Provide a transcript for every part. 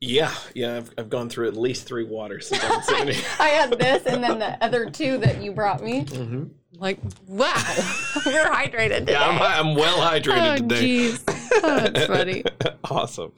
Yeah, yeah, I've, I've gone through at least three waters since I've been. I had this and then the other two that you brought me. Mm-hmm. Like, wow, we're hydrated today. Yeah, I'm, I'm well hydrated oh, today. jeez. Oh, that's funny. awesome.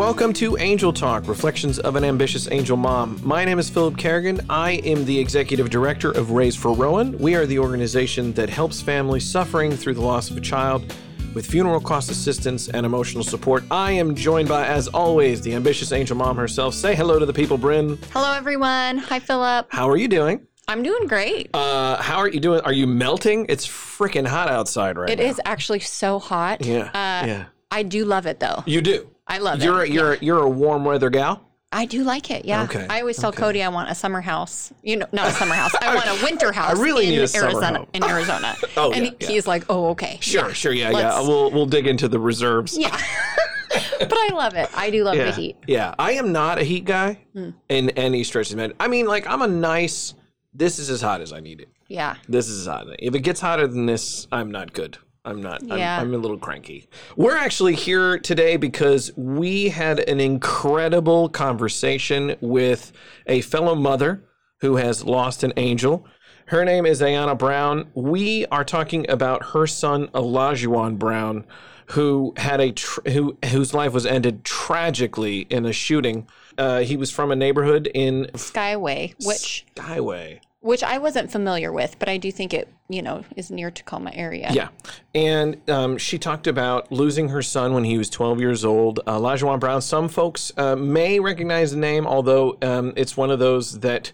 Welcome to Angel Talk Reflections of an Ambitious Angel Mom. My name is Philip Kerrigan. I am the executive director of Raise for Rowan. We are the organization that helps families suffering through the loss of a child with funeral cost assistance and emotional support. I am joined by, as always, the ambitious angel mom herself. Say hello to the people, Bryn. Hello, everyone. Hi, Philip. How are you doing? I'm doing great. Uh, how are you doing? Are you melting? It's freaking hot outside right It now. is actually so hot. Yeah, Uh, yeah. I do love it though. You do. I love You're it. you're you're a warm weather gal. I do like it. Yeah. Okay, I always tell okay. Cody I want a summer house. You know, not a summer house. I want a winter house. I really in need a summer Arizona. home. In Arizona. Oh, and yeah, yeah. he's like, "Oh, okay." Sure, Yeah. sure, yeah, yeah. We'll we'll dig into the reserves. Yeah. but I love it. I do love yeah. the heat. Yeah, I am not a heat guy Hmm. in any stretch of the I mean, like I'm a nice. This is as hot as I need it. Yeah. This is as hot. If it gets hotter than this, I'm not good. I'm not. Yeah. I'm, I'm a little cranky. We're actually here today because we had an incredible conversation with a fellow mother who has lost an angel. Her name is Ayana Brown. We are talking about her son Olajuwon Brown, who had a tr- who whose life was ended tragically in a shooting. Uh, he was from a neighborhood in Skyway, which Skyway. Which I wasn't familiar with, but I do think it, you know, is near Tacoma area. Yeah. And um, she talked about losing her son when he was 12 years old. Uh, Lajuan Brown, some folks uh, may recognize the name, although um, it's one of those that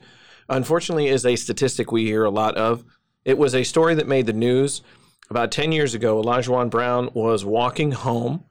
unfortunately is a statistic we hear a lot of. It was a story that made the news. About 10 years ago, Olajuwon Brown was walking home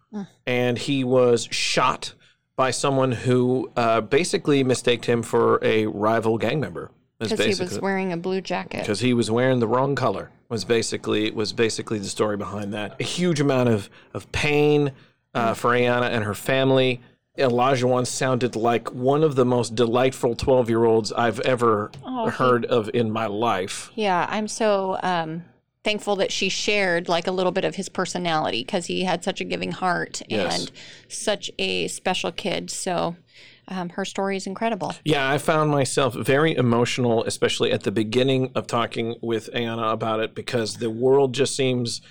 and he was shot by someone who uh, basically mistaked him for a rival gang member. Because he was wearing a blue jacket. because he was wearing the wrong color was basically was basically the story behind that. A huge amount of of pain uh, for Ayana and her family. Olajuwon's sounded like one of the most delightful twelve year olds I've ever Oh, he- heard of in my life. Yeah, I'm so um, thankful that she shared like a little bit of his personality because he had such a giving heart Yes. and such a special kid. So um, her story is incredible. Yeah, I found myself very emotional, especially at the beginning of talking with Ayana about it, because the world just seems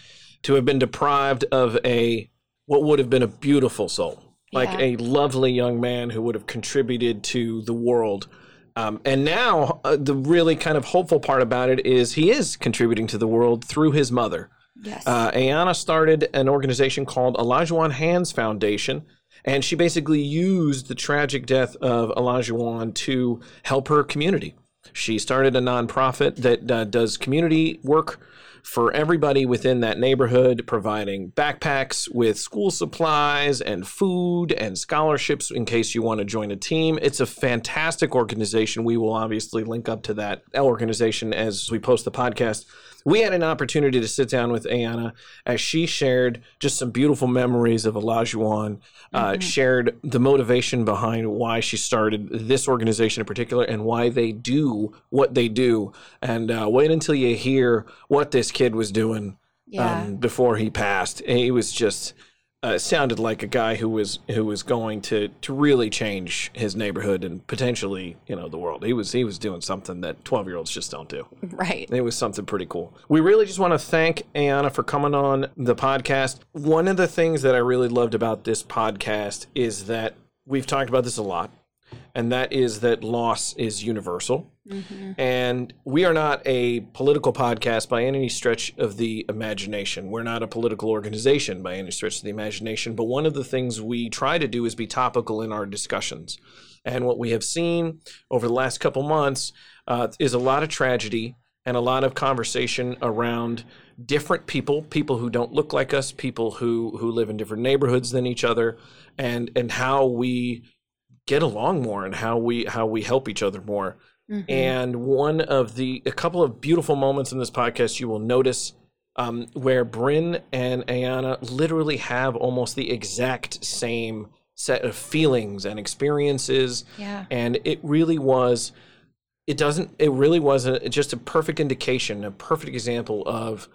to have been deprived of a what would have been a beautiful soul, like Yeah. a lovely young man who would have contributed to the world. Um, and now, uh, the really kind of hopeful part about it is he is contributing to the world through his mother. Yes. Uh, Ayana started an organization called Olajuwon Hands Foundation, and she basically used the tragic death of Olajuwon to help her community. She started a nonprofit that uh, does community work for everybody within that neighborhood, providing backpacks with school supplies and food and scholarships in case you want to join a team. It's a fantastic organization. We will obviously link up to that organization as we post the podcast we had an opportunity to sit down with Ayana as she shared just some beautiful memories of Olajuwon, uh, shared the motivation behind why she started this organization in particular and why they do what they do. And uh, wait until you hear what this kid was doing yeah. um, before he passed. He was just uh, sounded like a guy who was who was going to to really change his neighborhood and potentially you know the world. He was he was doing something that twelve year olds just don't do. right. It was something pretty cool. We really just want to thank Ayana for coming on the podcast. One of the things that I really loved about this podcast is that we've talked about this a lot, and that is that loss is universal. And we are not a political podcast by any stretch of the imagination. We're not a political organization by any stretch of the imagination. But one of the things we try to do is be topical in our discussions. And what we have seen over the last couple months uh, is a lot of tragedy and a lot of conversation around different people, people who don't look like us, people who who live in different neighborhoods than each other, and and how we get along more and how we how we help each other more. Mhm. And one of the a couple of beautiful moments in this podcast you will notice um, where Bryn and Ayana literally have almost the exact same set of feelings and experiences yeah. and it really was it doesn't. It really was a, just a perfect indication, a perfect example of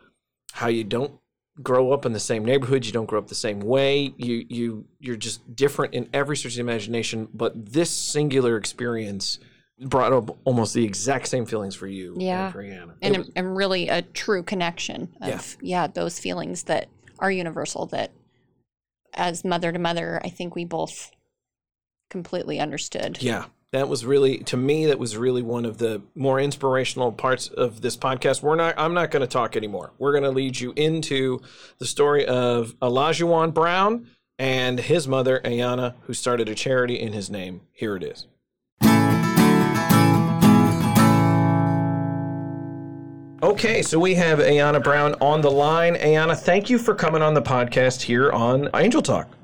how you don't grow up in the same neighborhood. You don't grow up the same way. You you you're just different in every sort of imagination. But this singular experience brought up almost the exact same feelings for you Yeah. and for Ayana. and, was- and really a true connection of yeah. those feelings that are universal that as mother to mother i think we both completely understood Yeah, that was really to me. That was really one of the more inspirational parts of this podcast. We're not. I'm not going to talk anymore. We're going to lead you into the story of Olajuwon Brown and his mother Ayana, who started a charity in his name. Here it is. Okay, so we have Ayana Brown on the line. Ayana, thank you for coming on the podcast here on Angel Talk.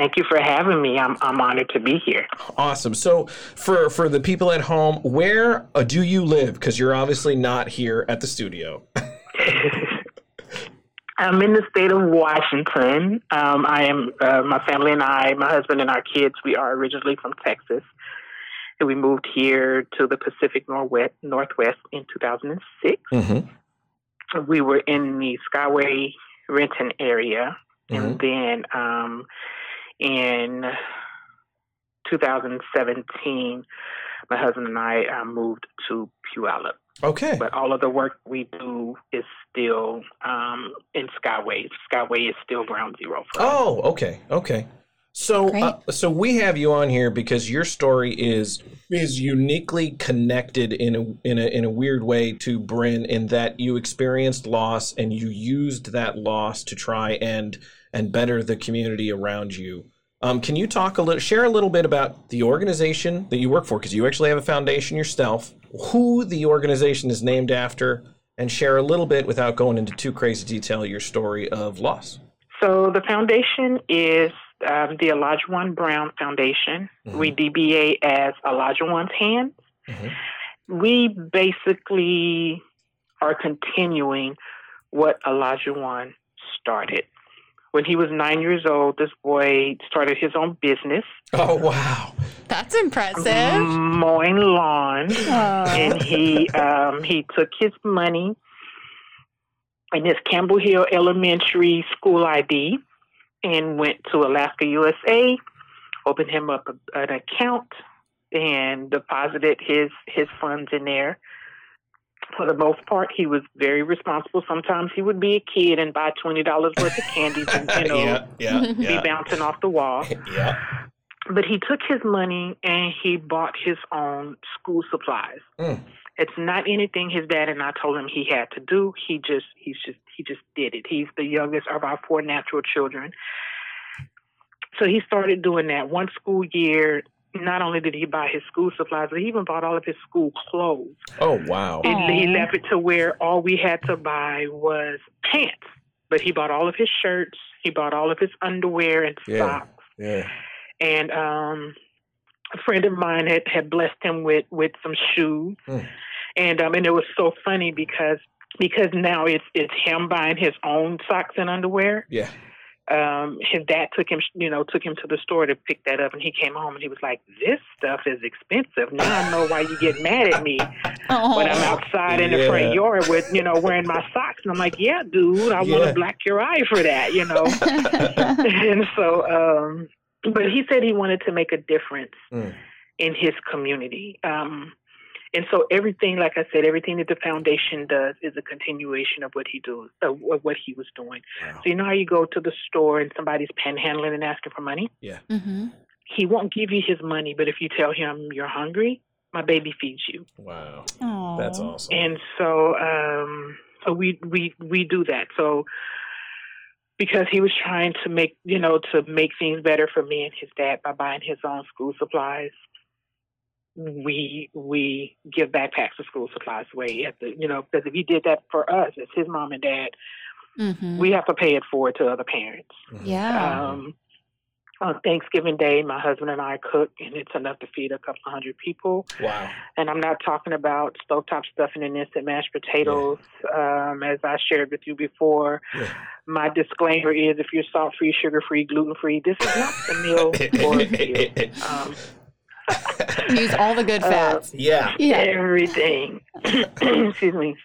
Thank you for having me. I'm I'm honored to be here. Awesome. So, for for the people at home, where uh, do you live? Because you're obviously not here at the studio. I'm in the state of Washington. Um, I am uh, my family and I, my husband and our kids. We are originally from Texas, and we moved here to the Pacific Northwest, Northwest in 2006. Mm-hmm. We were in the Skyway Renton area, and then um, in 2017, my husband and I uh, moved to Puyallup. Okay. but all of the work we do is still um, in Skyway. Skyway is still ground zero for us. Oh, okay, okay. So, uh, so we have you on here because your story is is uniquely connected in a in a in a weird way to Bryn in that you experienced loss and you used that loss to try and and better the community around you. Um, can you talk a little, share a little bit about the organization that you work for? Because you actually have a foundation yourself. Who the organization is named after, and share a little bit without going into too crazy detail your story of loss. So the foundation is um, the Olajuwon Brown Foundation. Mhm. We DBA as Olajuwon's Hands. Mhm. We basically are continuing what Olajuwon started. When he was nine years old, this boy started his own business, Oh wow! that's impressive mowing lawns. Aw. and he um, he took his money and his Campbell Hill Elementary school ID and went to Alaska USA, opened him up a, an account, and deposited his his funds in there. For the most part, he was very responsible. Sometimes he would be a kid and buy twenty dollars worth of candies and you know yeah, yeah, be yeah, bouncing off the wall yeah. but he took his money and he bought his own school supplies. Mm. It's not anything his dad and I told him he had to do. He just he's just he just did it. He's the youngest of our four natural children. So he started doing that. One school year, not only did he buy his school supplies, but he even bought all of his school clothes. Oh wow! He, he left it to where all we had to buy was pants. But he bought all of his shirts, he bought all of his underwear and Yeah. socks Yeah. and um, a friend of mine had, had blessed him with with some shoes, Mm. and um, and it was so funny because because now it's it's him buying his own socks and underwear. Yeah. Um, his dad took him, you know, took him to the store to pick that up, and he came home and he was like, "This stuff is expensive. Now I know why you get mad at me Aw. when I'm outside in the front yard with, you know, wearing my socks." And I'm like, "Yeah, dude, I want to black your eye for that," you know. and so, um, but he said he wanted to make a difference Mm. in his community. Um, and so everything, like I said, everything that the foundation does is a continuation of what he do, uh, of what he was doing. Wow. So you know how you go to the store and somebody's panhandling and asking for money? Yeah. hmm He won't give you his money, but if you tell him you're hungry, my baby feeds you. Wow. Aw. That's awesome. And so, um, so we we we do that. So because he was trying to make you know to make things better for me and his dad by buying his own school supplies. We we give backpacks of school supplies away at the you know because if he did that for us as his mom and dad, Mhm. we have to pay it forward to other parents. Mhm. yeah Um, on Thanksgiving Day, my husband and I cook, and it's enough to feed a couple hundred people. Wow. And I'm not talking about stovetop stuffing and instant mashed potatoes, um, as I shared with you before. Yeah. My disclaimer is if you're salt free, sugar free, gluten free, this is not the meal for you. Um, Use all the good Uh, fats. Yeah. yeah. everything. Excuse me.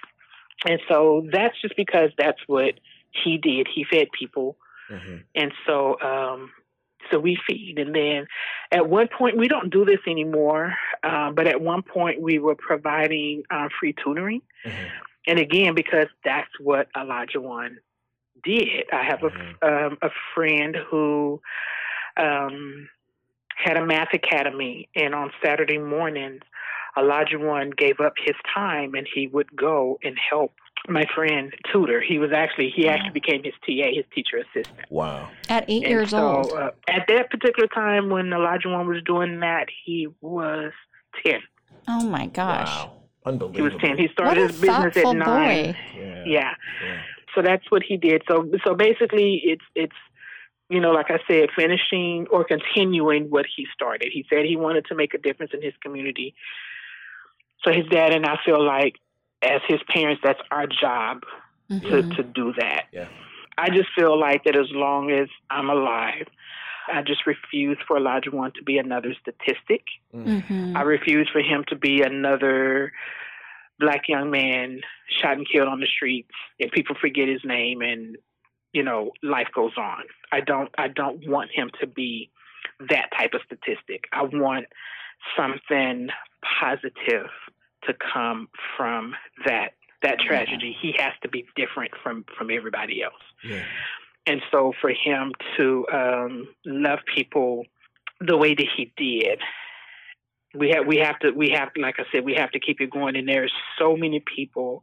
And so that's just because that's what he did. He fed people, Mhm. and so um, so we feed. And then at one point, we don't do this anymore, um, but at one point we were providing uh, free tutoring. Mhm. And again, because that's what Olajuwon did. I have a um, a friend who um, had a math academy, and on Saturday mornings, Olajuwon gave up his time, and he would go and help my friend tutor. He was actually he actually became his TA, his teacher assistant. Wow. At eight And years so, old. Uh, at that particular time when Olajuwon was doing that, he was ten. Oh my gosh. Wow. Unbelievable. He was ten. He started his business at nine. boy. Yeah. Yeah. yeah. So that's what he did. So so basically it's it's you know, like I said, finishing or continuing what he started. He said he wanted to make a difference in his community. So his dad and I feel like as his parents that's our job Mhm. to, to do that. Yeah. I just feel like that as long as I'm alive, I just refuse for Olajuwon to be another statistic. Mhm. I refuse for him to be another black young man shot and killed on the streets and people forget his name and you know life goes on. I don't I don't want him to be that type of statistic. I want something positive to come from that that tragedy. He has to be different from from everybody else Yeah. and so for him to um, love people the way that he did we have we have to we have like i said we have to keep it going and there's so many people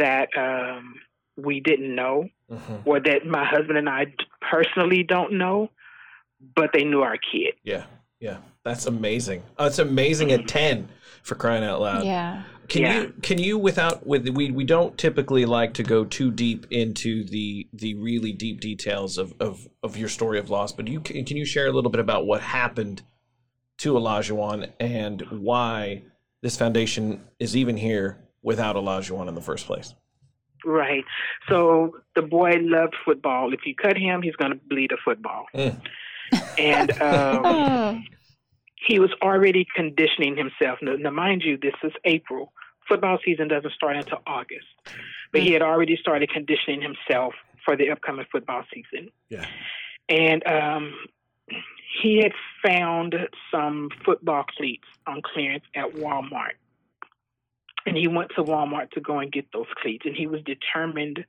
that um, we didn't know Mhm. or that my husband and i personally don't know but they knew our kid Yeah. Yeah. That's amazing. Oh, it's amazing at 10 for crying out loud. Yeah. Can Yeah. you can you without with we we don't typically like to go too deep into the the really deep details of of, of your story of loss, but you can, can you share a little bit about what happened to Olajuwon and why this foundation is even here without Olajuwon in the first place? Right so the boy loved football if you cut him he's going to bleed a football Mm. and um, Oh. he was already conditioning himself. Now, now, mind you, this is April. Football season doesn't start until August, but he had already started conditioning himself for the upcoming football season. Yeah. And um, he had found some football cleats on clearance at Walmart. And he went to Walmart to go and get those cleats. And he was determined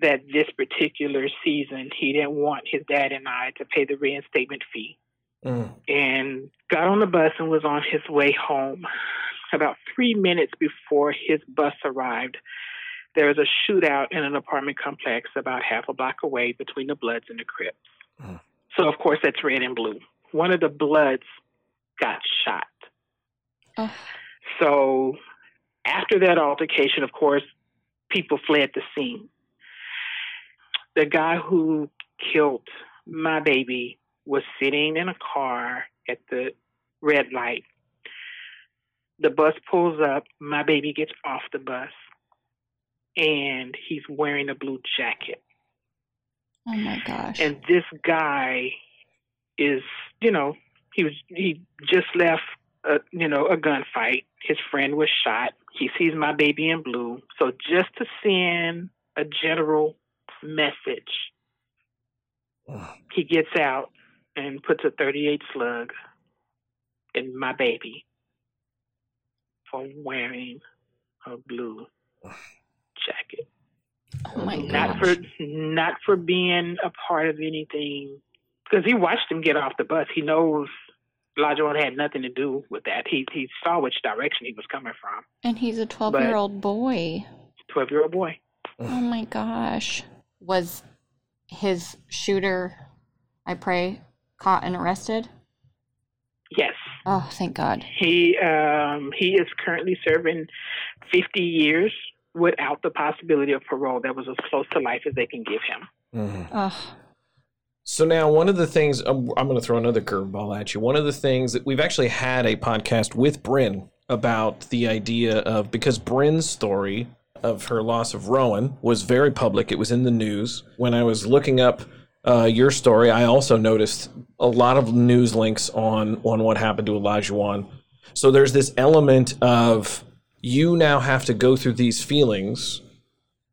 that this particular season, he didn't want his dad and I to pay the reinstatement fee Mm. and got on the bus and was on his way home. About three minutes before his bus arrived, there was a shootout in an apartment complex about half a block away between the Bloods and the Crips. Hmm. So, of course, that's red and blue. One of the Bloods got shot. Oh. So, after that altercation, of course, people fled the scene. The guy who killed my baby was sitting in a car at the red light. The bus pulls up. My baby gets off the bus, and he's wearing a blue jacket. Oh my gosh. And this guy is, you know, he was he just left a you know a gunfight. His friend was shot. He sees my baby in blue. So just to send a general message, he gets out and puts a 38 slug in my baby for wearing a blue jacket. oh my Not gosh. for not for being a part of anything because he watched him get off the bus. He knows Lajon had nothing to do with that. He he saw which direction he was coming from. And he's a 12 year old boy. Twelve year old boy. Oh my gosh. Was his shooter, I pray, caught and arrested? Yes, Oh, thank God. he um, he is currently serving fifty years without the possibility of parole. That was as close to life as they can give him. Mhm. Oh, So now one of the things um, I'm going to throw another curveball at you. One of the things that we've actually had a podcast with Bryn about the idea of because Bryn's story of her loss of Rowan was very public. It was in the news. When I was looking up uh, your story, I also noticed a lot of news links on on what happened to Olajuwon. So there's this element of you now have to go through these feelings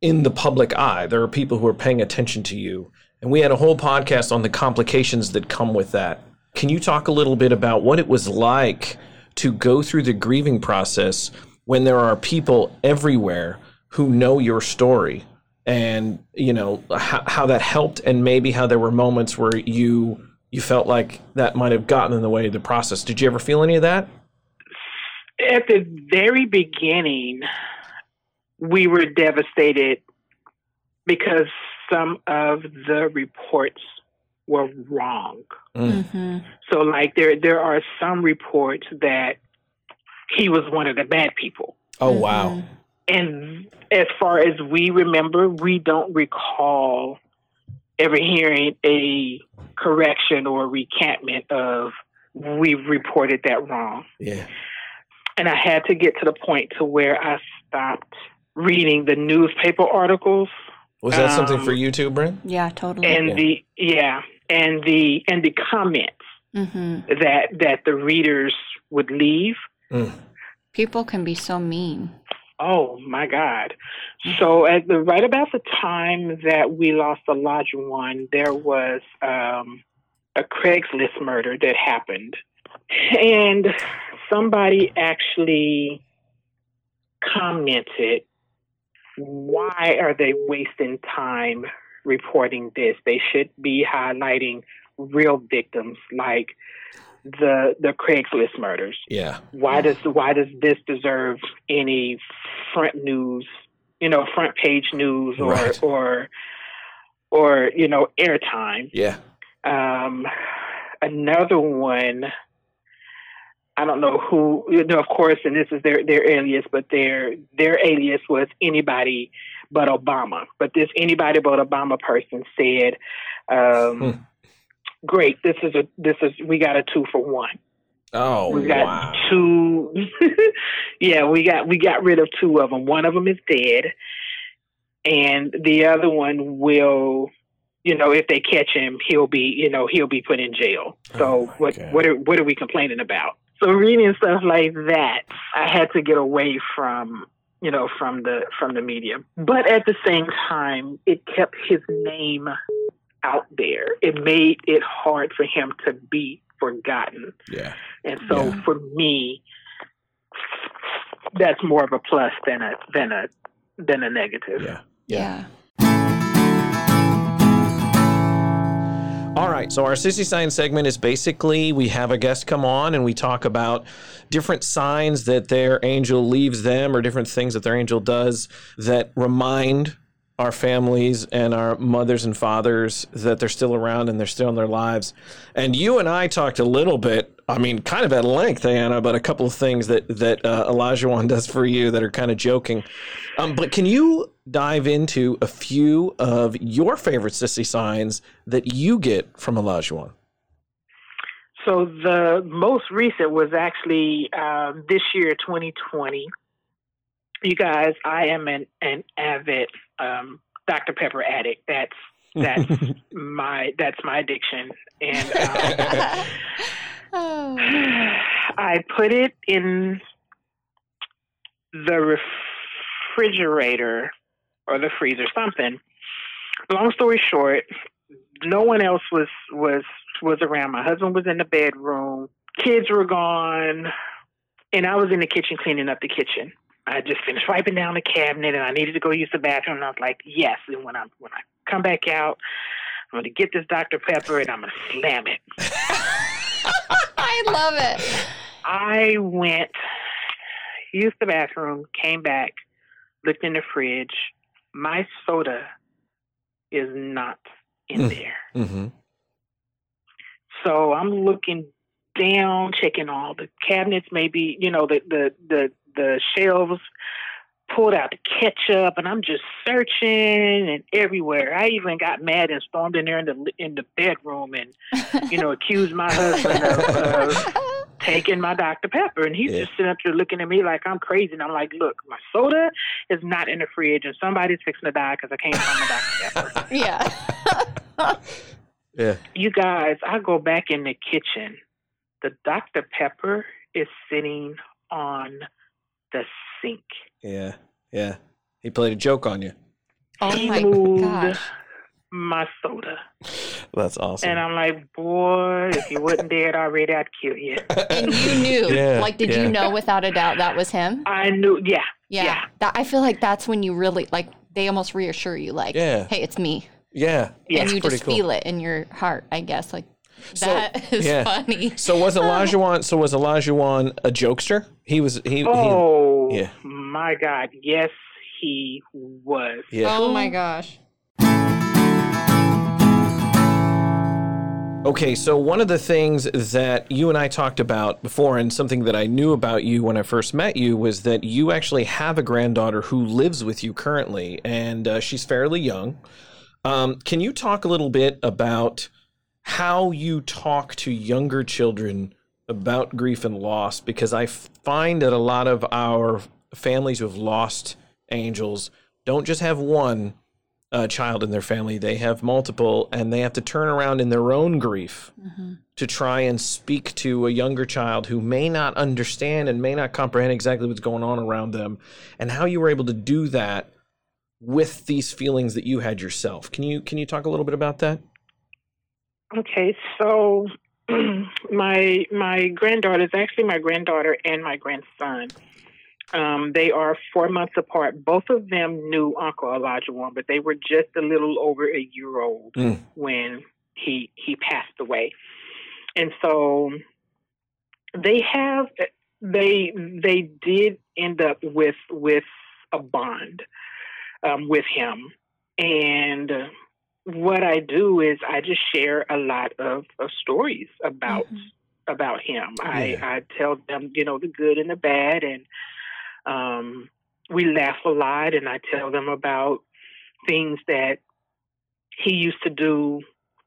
in the public eye. There are people who are paying attention to you, and we had a whole podcast on the complications that come with that. Can you talk a little bit about what it was like to go through the grieving process when there are people everywhere who know your story? And you know how, how that helped and maybe how there were moments where you you felt like that might have gotten in the way of the process. Did you ever feel any of that? At the very beginning we were devastated because some of the reports were wrong. Mm-hmm. so like there there are some reports that he was one of the bad people. Oh wow. And as far as we remember, we don't recall ever hearing a correction or recantment of we reported that wrong. yeah. And I had to get to the point to where I stopped reading the newspaper articles was that something Um, for you too Bryn Yeah, totally. and Yeah. the yeah, and the and the comments hmm that that the readers would leave. Mm. People can be so mean. Oh my God! So at the right about the time that we lost Olajuwon, there was um, a Craigslist murder that happened, and somebody actually commented, "Why are they wasting time reporting this? They should be highlighting real victims like." The the Craigslist murders yeah why does why does this deserve any front news you know front page news or Right. or or you know airtime yeah um another one i don't know who you know of course and this is their their alias but their their alias was anybody but obama but this anybody but obama person said um Hmm. great this is a this is we got a two for one oh we got wow two. yeah, we got we got rid of two of them. One of them is dead, and the other one will, you know, if they catch him, he'll be, you know, he'll be put in jail. Oh So my what God. what are what are we complaining about? So reading stuff like that, I had to get away from you know from the from the media, but at the same time, it kept his name out there. It made it hard for him to be forgotten. yeah And so Yeah. for me, that's more of a plus than a than a than a negative. yeah yeah Yeah. All right, so our sissy sign segment is basically we have a guest come on and we talk about different signs that their angel leaves them or different things that their angel does that remind our families and our mothers and fathers that they're still around and they're still in their lives. And you and I talked a little bit, I mean, kind of at length, Ayana, about a couple of things that that uh, Olajuwon does for you that are kind of joking. Um, but can you dive into a few of your favorite sissy signs that you get from Olajuwon? So the most recent was actually um, this year, 2020. You guys, I am an an avid um, Dr Pepper addict. That's that's my that's my addiction, and um, oh. I put it in the refrigerator or the freezer, something. Long story short, no one else was was was around. My husband was in the bedroom, kids were gone, and I was in the kitchen cleaning up the kitchen. I just finished wiping down the cabinet, and I needed to go use the bathroom. And I was like, "Yes." And when I when I come back out, I'm going to get this Dr Pepper, and I'm going to slam it. I love it. I went, used the bathroom, came back, looked in the fridge. My soda is not in Mm. there. mm-hmm. So I'm looking down, checking all the cabinets, maybe, you know, the the the, the shelves, pulled out the ketchup, and I'm just searching and everywhere. I even got mad and stormed in there in the in the bedroom and, you know, accused my husband of, of taking my Dr. Pepper. And he's Yeah. just sitting up there looking at me like I'm crazy. And I'm like, look, my soda is not in the fridge and somebody's fixing to die because I can't find my Dr. Pepper. yeah. Yeah. You guys, I go back in the kitchen. The Dr. Pepper is sitting on the sink. Yeah. Yeah. He played a joke on you. Oh he my moved gosh. my soda. That's awesome. And I'm like, boy, if you wasn't dead already, I'd kill you. And you knew. Yeah, like, did yeah. you know without a doubt that was him? I knew, yeah, Yeah. Yeah. That, I feel like that's when you really, like, they almost reassure you, like, Yeah. hey, it's me. yeah. Yeah, and you just cool. feel it in your heart, I guess. Like, So, that is yeah. funny. So was Elijah so was Elijah a jokester? He was he, Oh, yeah. my God. Yes, he was. yeah. Oh my gosh. Okay, so one of the things that you and I talked about before, and something that I knew about you when I first met you, was that you actually have a granddaughter who lives with you currently, and uh, she's fairly young. Um, can you talk a little bit about how you talk to younger children about grief and loss? Because I find that a lot of our families who have lost angels don't just have one uh, child in their family, they have multiple, and they have to turn around in their own grief to try and speak to a younger child who may not understand and may not comprehend exactly what's going on around them, and how you were able to do that with these feelings that you had yourself. Can you can you talk a little bit about that? Okay, so my my granddaughter is actually my granddaughter and my grandson. Um, they are four months apart. Both of them knew Uncle Olajuwon, but they were just a little over a year old Mm. when he he passed away. And so they have they they did end up with with a bond um, with him, and what I do is I just share a lot of, of stories about Mhm. about him. Yeah. I, I tell them, you know, the good and the bad, and um, we laugh a lot. And I tell them about things that he used to do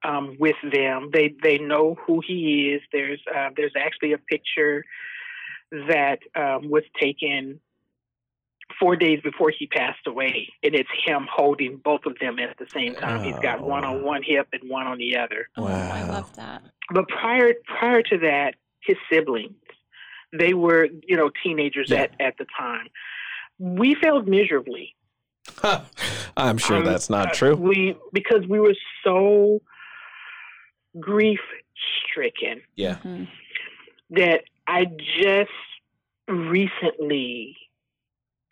um, with them. They they know who he is. There's uh, there's actually a picture that um, was taken four days before he passed away, and it's him holding both of them at the same time. He's got Oh. one on one hip and one on the other. Oh, I love that. But prior prior to that, his siblings, they were you know teenagers Yeah. at at the time. We failed miserably. I'm sure Um, that's uh, not true. We because we were so grief stricken Yeah. Mhm. that I just recently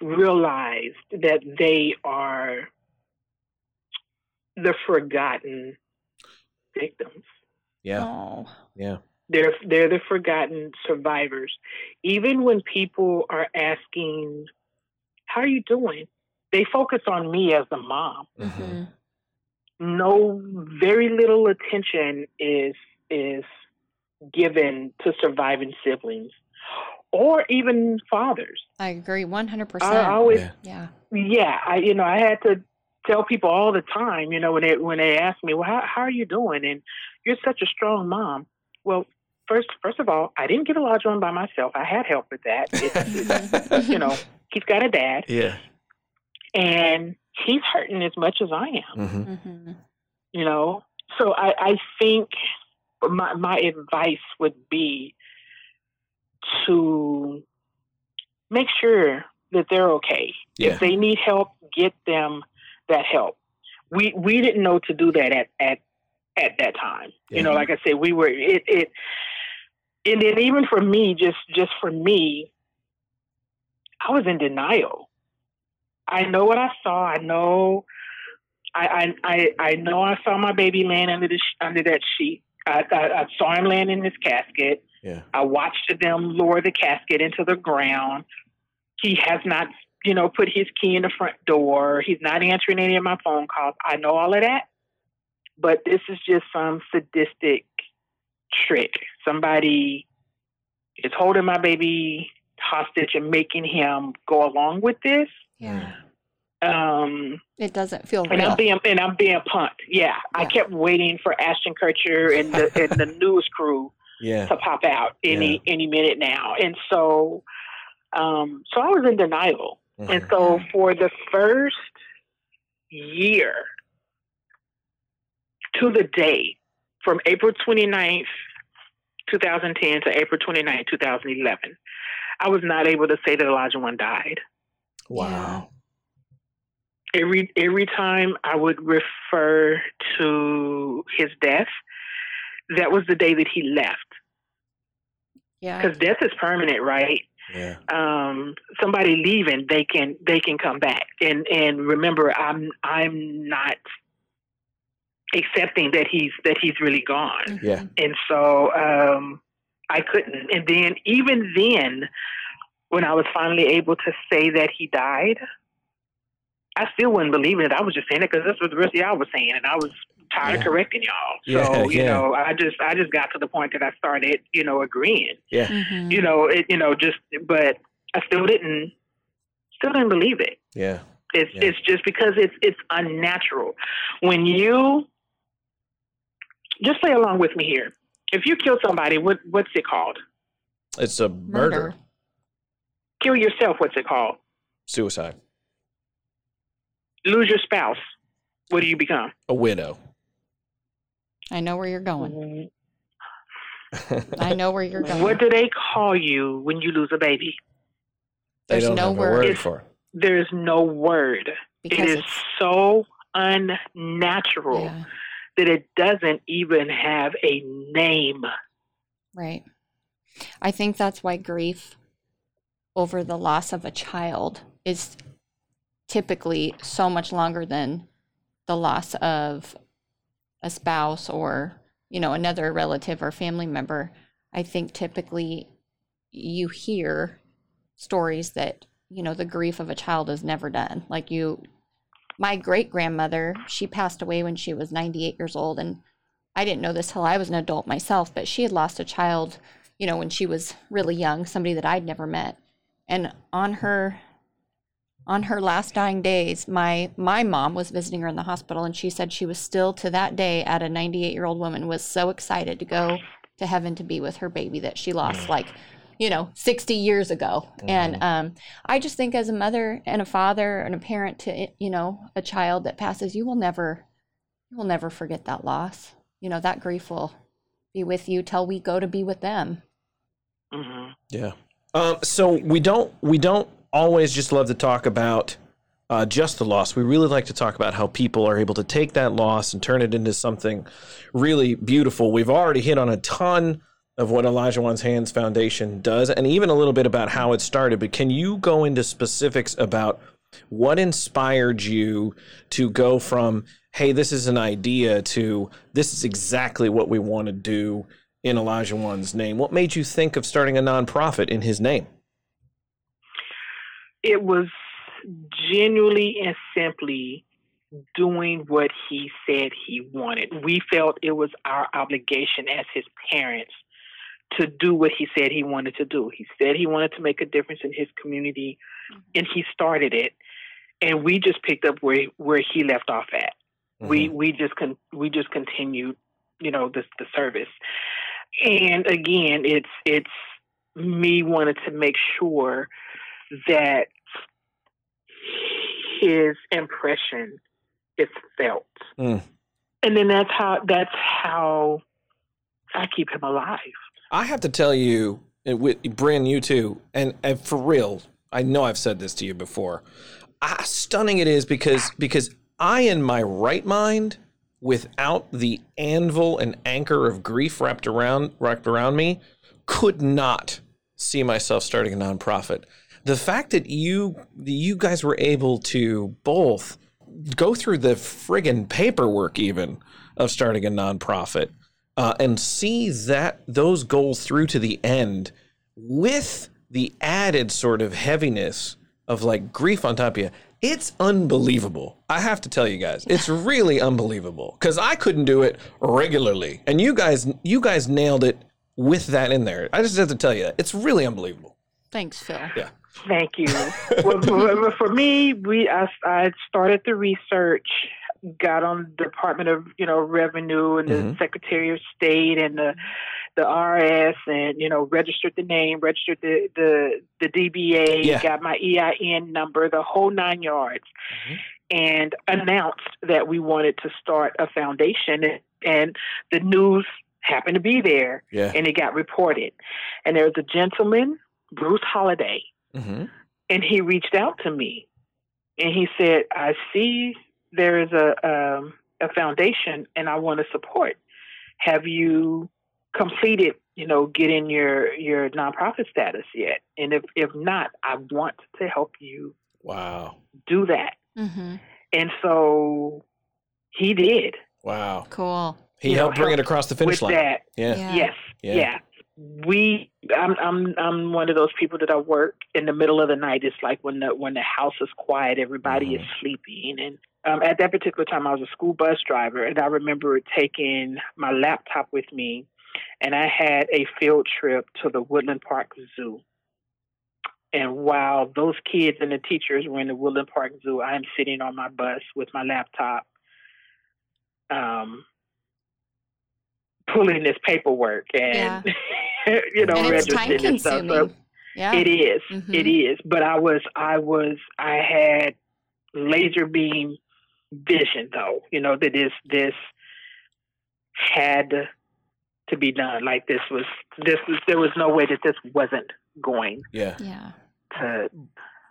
realized that they are the forgotten victims. Yeah. Oh. Yeah. They're they're the forgotten survivors. Even when people are asking, "How are you doing?" They focus on me as the mom. Mhm. Mhm. No, very little attention is is given to surviving siblings, or even fathers. I agree 100%. I always Yeah. yeah. yeah, I you know I had to tell people all the time, you know, when they when they ask me, well, how how are you doing? And you're such a strong mom. Well, first first of all, I didn't get a large one by myself. I had help with that. It's, you know, he's got a dad, Yeah. and he's hurting as much as I am. hmm hmm You know, so I I think my my advice would be to make sure that they're okay. Yeah. If they need help, get them that help. We we didn't know to do that at at at that time. Yeah. You know, like I said, we were it it and then even for me, just just for me, I was in denial. I know what I saw. I know I I I, know I saw my baby laying under the under that sheet. I, I, I saw him laying in his casket. Yeah. I watched them lower the casket into the ground. He has not, you know, put his key in the front door. He's not answering any of my phone calls. I know all of that. But this is just some sadistic trick. Somebody is holding my baby hostage and making him go along with this. Yeah. Um, It doesn't feel and real. I'm being and I'm being punked. Yeah, I kept waiting for Ashton Kutcher and the and the news crew Yeah. to pop out any any minute now. And so um so I was in denial. And Mhm. so for the first year to the day, from April 29th, 2010 to April 29th, 2011. I was not able to say that Olajuwon died. Wow. Every every time I would refer to his death, that was the day that he left. Yeah. Because death is permanent, right? Yeah. um, somebody leaving, they can they can come back. And and remember, I'm I'm not accepting that he's that he's really gone. Yeah. And so um, I couldn't. And then even then, when I was finally able to say that he died, I still wasn't believing it. I was just saying it because that's what the rest of y'all was saying, and I was tired Yeah. of correcting y'all. Yeah, So you yeah. know, I just I just got to the point that I started, you know, agreeing Mhm. you know, it, you know, just, but I still didn't, still didn't believe it. Yeah. It's, Yeah. it's just because it's, it's unnatural. When you, just play along with me here. If you kill somebody, what, what's it called? It's a murder. Kill yourself, what's it called? Suicide. Lose your spouse, what do you become? A widow. I know where you're going. Mm-hmm. I know where you're going. What do they call you when you lose a baby? they There's don't no have word. a word for. There's no word. because it is it's so unnatural yeah, that it doesn't even have a name. right. I think that's why grief over the loss of a child is typically so much longer than the loss of a spouse or you know another relative or family member i think typically you hear stories that you know the grief of a child is never done. Like you my great grandmother she passed away when she was 98 years old and i didn't know this till i was an adult myself but she had lost a child you know when she was really young somebody that i'd never met. And on her on her last dying days my my mom was visiting her in the hospital and she said she was still to that day at a 98 year old woman was so excited to go to heaven to be with her baby that she lost like you know 60 years ago. And um, i just think as a mother and a father and a parent to you know a child that passes you will never you will never forget that loss. You know that grief will be with you till we go to be with them. Hmm Yeah. Um, so we don't we don't always just love to talk about uh, just the loss. We really like to talk about how people are able to take that loss and turn it into something really beautiful. We've already hit on a ton of what Olajuwon's Hands Foundation does, and even a little bit about how it started. But can you go into specifics about what inspired you to go from hey this is an idea to this is exactly what we want to do in Olajuwon's name what made you think of starting a nonprofit in his name It was genuinely and simply doing what he said he wanted. We felt it was our obligation as his parents to do what he said he wanted to do. He said he wanted to make a difference in his community, mm-hmm. and he started it. And we just picked up where where he left off at. Mm-hmm. We we just con- we just continued, you know, the the service. And again, it's it's me wanted to make sure that his impression is felt. Mm. And then that's how that's how I keep him alive. I have to tell you, and with Bryn, you too, and, and for real, I know I've said this to you before. Ah, stunning it is because because I, in my right mind, without the anvil and anchor of grief wrapped around wrapped around me, could not see myself starting a nonprofit. The fact that you you guys were able to both go through the friggin' paperwork even of starting a nonprofit uh, and see that those goals through to the end with the added sort of heaviness of like grief on top of you it's unbelievable. I have to tell you guys it's really unbelievable because i couldn't do it regularly and you guys you guys nailed it with that in there. I just have to tell you that it's really unbelievable. Thanks phil. Yeah Thank you. well, for, me, we I, I started the research, got on the Department of you know Revenue and the Mhm. Secretary of State and the the RS and you know registered the name, registered the the the DBA, Yeah. got my EIN number, the whole nine yards. Mhm. and announced that we wanted to start a foundation, and the news happened to be there, Yeah. and it got reported. And there was a gentleman, Bruce Holiday, Mm-hmm. and he reached out to me, and he said, "I see there is a um, a foundation, and I want to support. Have you completed, you know, getting your your nonprofit status yet? And if if not, I want to help you Wow. do that." hmm And so he did Wow. Cool. He You know, helped bring it across the finish with line. that. Yeah. Yeah. Yes. Yeah. Yeah. We I'm I'm I'm one of those people that I work in the middle of the night. It's like when the when the house is quiet, everybody is sleeping. And um, at that particular time I was a school bus driver and I remember taking my laptop with me and I had a field trip to the Woodland Park Zoo. And while those kids and the teachers were in the Woodland Park Zoo, I'm sitting on my bus with my laptop, um, pulling this paperwork and you know and it's time registering and stuff. consuming. So yeah. it is, Mhm. it is. But I was, I was, I had laser beam vision, though. You know that this, this had to be done. Like this was, this was. There was no way that this wasn't going Yeah. Yeah. to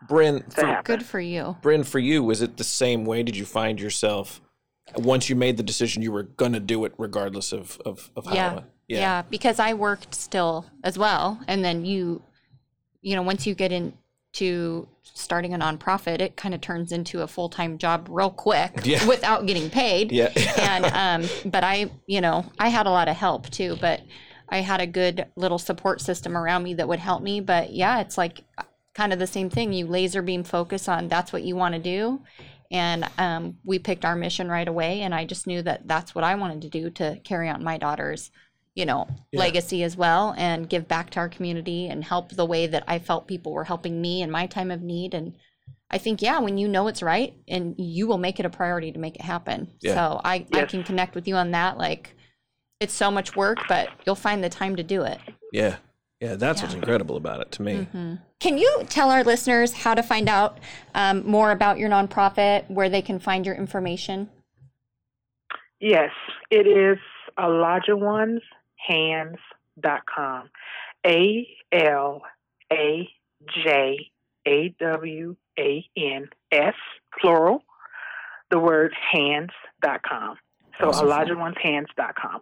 Bryn, to for. Good for you. Bryn, for you, was it the same way? Did you find yourself once you made the decision you were going to do it regardless of, of, of how Yeah. it went? Yeah. because I worked still as well. And then you, you know, once you get into starting a nonprofit, it kind of turns into a full time job real quick Yeah. without getting paid. Yeah. and um, but I, you know, I had a lot of help too, but I had a good little support system around me that would help me. But yeah, it's like kind of the same thing. You laser beam focus on that's what you want to do. And um, we picked our mission right away. And I just knew that that's what I wanted to do to carry on my daughter's, you know, Yeah. legacy as well and give back to our community and help the way that I felt people were helping me in my time of need. And I think, yeah, when you know it's right and you will make it a priority to make it happen. Yeah. So I, I can connect with you on that. Like, it's so much work, but you'll find the time to do it. yeah. Yeah. That's what's incredible about it to me. Can you tell our listeners how to find out um, more about your nonprofit, where they can find your information? Yes, it is OlajuwonsHands.com. A L A J A W A N S, plural, the word hands.com. So Awesome. Olajuwon'sHands.com.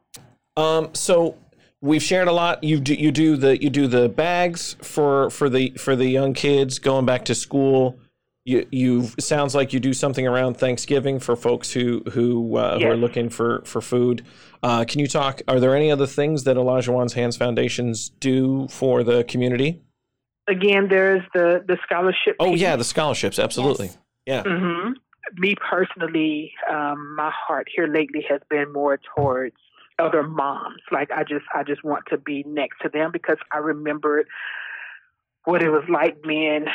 Um, so we've shared a lot. You do you do the you do the bags for for the for the young kids going back to school. You you sounds like you do something around Thanksgiving for folks who who uh, who are looking for for food. Uh, can you talk? Are there any other things that Olajuwon's Hands Foundations do for the community? Again, there's the, the scholarship. Oh piece. yeah, the scholarships, absolutely. Yes. Yeah. hmm Me personally, um, my heart here lately has been more towards other moms. Like I just, I just want to be next to them because I remembered what it was like being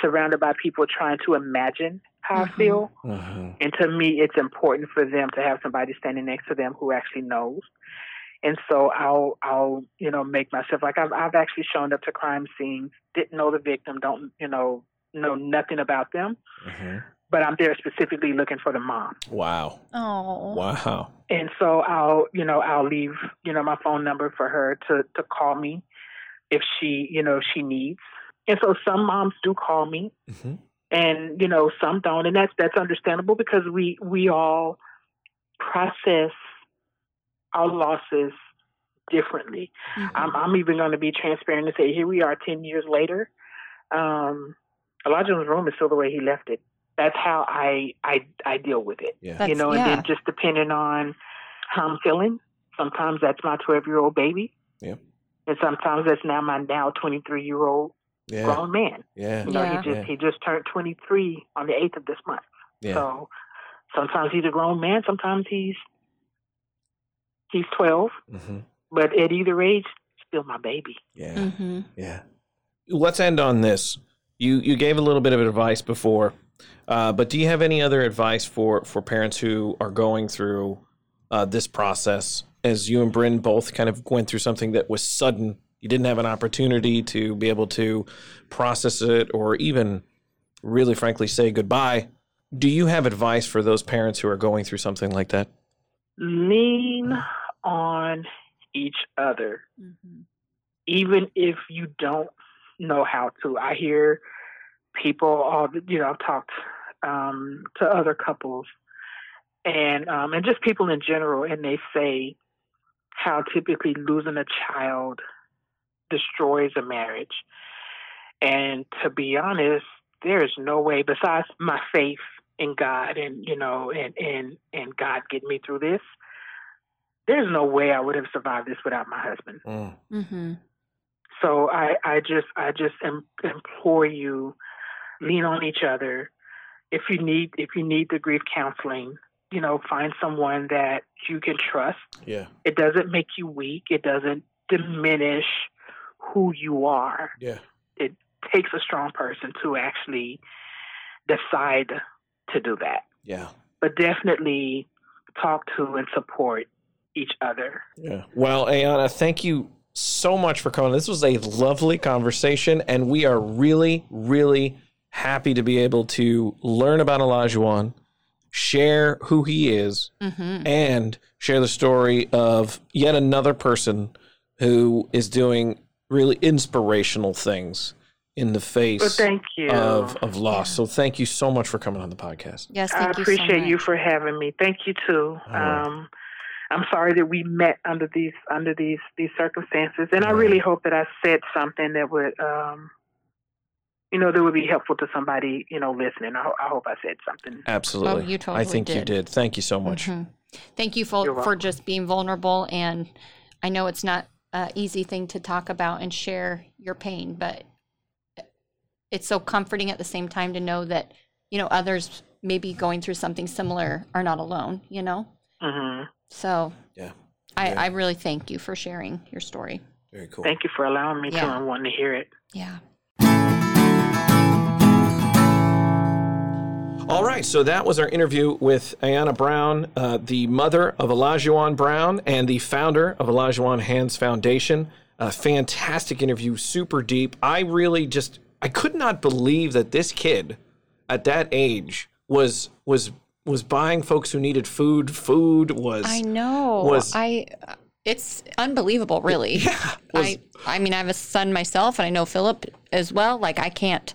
surrounded by people trying to imagine how Mhm. I feel. Mhm. And to me, it's important for them to have somebody standing next to them who actually knows. And so I'll, I'll, you know, make myself like I've, I've actually shown up to crime scenes, didn't know the victim, don't, you know, know nothing about them, Mhm. but I'm there specifically looking for the mom. Wow. Oh, Wow. And so I'll, you know, I'll leave, you know, my phone number for her to, to call me if she, you know, she needs. And so some moms do call me Mhm. and, you know, some don't. And that's, that's understandable because we, we all process our losses differently. Mhm. I'm, I'm even going to be transparent and say, here we are 10 years later. Um, Elijah's room is still the way he left it. That's how I, I, I deal with it Yeah. You know, and yeah. then just depending on how I'm feeling, sometimes that's my 12 year old baby. Yeah. And sometimes that's now my now 23 year old Yeah. grown man. Yeah. You know, Yeah. he just Yeah. he just turned 23 on the 8th of this month. Yeah. So sometimes he's a grown man, sometimes he's he's 12, Mhm. but at either age, still my baby. Yeah. Mhm. Yeah. Let's end on this. You you gave a little bit of advice before, uh, but do you have any other advice for for parents who are going through uh, this process? As you and Bryn both kind of went through something that was sudden, you didn't have an opportunity to be able to process it or even really, frankly, say goodbye do you have advice for those parents who are going through something like that? Lean on each other, Mhm. even if you don't know how to. I hear people all you know I've talked um, to other couples and um, and just people in general, and they say how typically losing a child destroys a marriage. And to be honest, there is no way besides my faith in God and you know and and and God get me through this. There's no way I would have survived this without my husband. Mm. Mhm. So I, I just I just im- implore you, lean on each other. If you need if you need the grief counseling, you know, find someone that you can trust. Yeah. It doesn't make you weak. It doesn't diminish who you are. Yeah. It takes a strong person to actually decide to do that. Yeah. But definitely talk to and support each other. Yeah. Well, Ayana, thank you so much for coming. This was a lovely conversation, and we are really, really happy to be able to learn about Olajuwon, share who he is, Mhm. and share the story of yet another person who is doing really inspirational things in the But face thank you. of, of loss. So thank you so much for coming on the podcast. Yes, I you appreciate so you for having me. Thank you too. All right. Um, I'm sorry that we met under these under these these circumstances, and I really hope that I said something that would, um, you know, that would be helpful to somebody, you know, listening. I, ho- I hope I said something. Absolutely. Oh, you I totally think you did. did. Thank you so much. Mhm. Thank you for, for just being vulnerable. And I know it's not an easy thing to talk about and share your pain, but it's so comforting at the same time to know that, you know, others maybe going through something similar are not alone, you know? hmm So Yeah. I, Yeah. I really thank you for sharing your story. Very cool. Thank you for allowing me to Yeah. and wanting to hear it. Yeah. All right, so that was our interview with Ayana Brown, uh, the mother of Olajuwon Brown and the founder of Olajuwon Hands Foundation. A fantastic interview, super deep. I really just I could not believe that this kid at that age was was was buying folks who needed food. Food was I know. was- I it's unbelievable, really. yeah was, I I mean, I have a son myself, and I know Philip as well. Like, I can't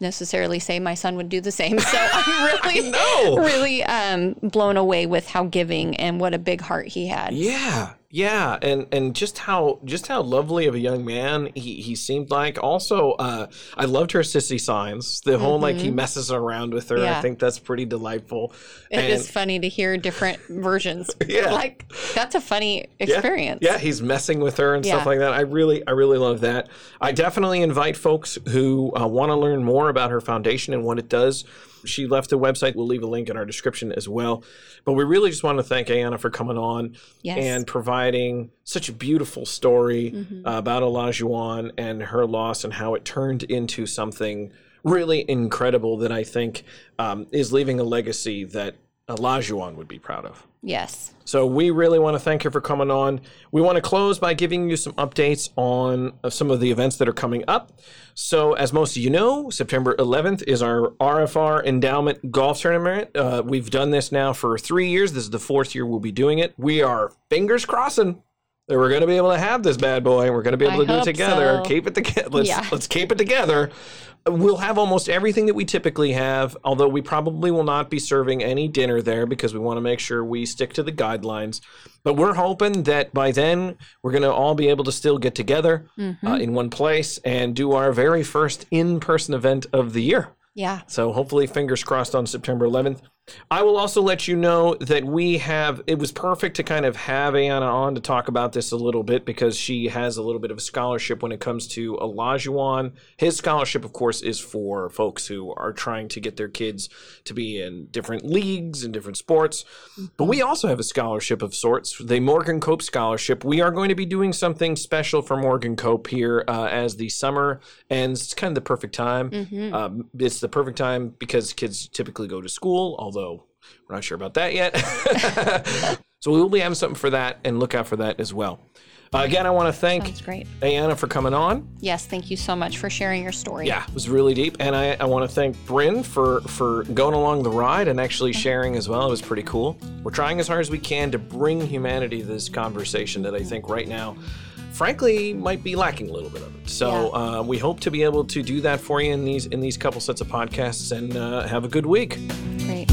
necessarily say my son would do the same. So I'm really, really um, blown away with how giving and what a big heart he had. Yeah, yeah, and and just how just how lovely of a young man he, he seemed like. Also, uh, I loved her sissy signs. The whole like he messes around with her. I Mm-hmm. Think that's pretty delightful. It and, is funny to hear different versions. Yeah. like that's a funny experience. Yeah, he's messing with her and stuff like that. I really, I really love that. I definitely invite folks who uh, want to learn more about her foundation and what it does. She left a website. We'll leave a link in our description as well. But we really just want to thank Ayana for coming on. Yes. and providing such a beautiful story Mhm. uh, about Olajuwon and her loss and how it turned into something really incredible that I think um, is leaving a legacy that Olajuwon would be proud of. Yes. So we really want to thank you for coming on. We want to close by giving you some updates on uh, some of the events that are coming up. So as most of you know, September 11th is our RFR Endowment Golf Tournament. Uh, we've done this now for three years. This is the fourth year we'll be doing it. We are fingers crossing that we're going to be able to have this bad boy. We're going to be able I to do it together. so. Keep it together. Let's Yeah. let's keep it together. We'll have almost everything that we typically have, although we probably will not be serving any dinner there because we want to make sure we stick to the guidelines. But we're hoping that by then we're going to all be able to still get together Mhm. uh, in one place and do our very first in person event of the year. yeah. So hopefully, fingers crossed on September 11th. I will also let you know that we have, it was perfect to kind of have Ayana on to talk about this a little bit because she has a little bit of a scholarship when it comes to Olajuwon. His scholarship, of course, is for folks who are trying to get their kids to be in different leagues and different sports. But we also have a scholarship of sorts, the Morgan Cope Scholarship. We are going to be doing something special for Morgan Cope here uh, as the summer ends. It's kind of the perfect time. Mhm. Um, it's the perfect time because kids typically go to school, although we're not sure about that yet. so we will be having something for that and look out for that as well. again, I want to thank That's great. For coming on. Yes, thank you so much for sharing your story. Yeah, it was really deep, and I, I want to thank Bryn for for going along the ride and actually sharing as well. It was pretty cool. We're trying as hard as we can to bring humanity to this conversation that I think right now, frankly, might be lacking a little bit of it. So Yeah. uh, we hope to be able to do that for you in these in these couple sets of podcasts, and uh, have a good week. Great.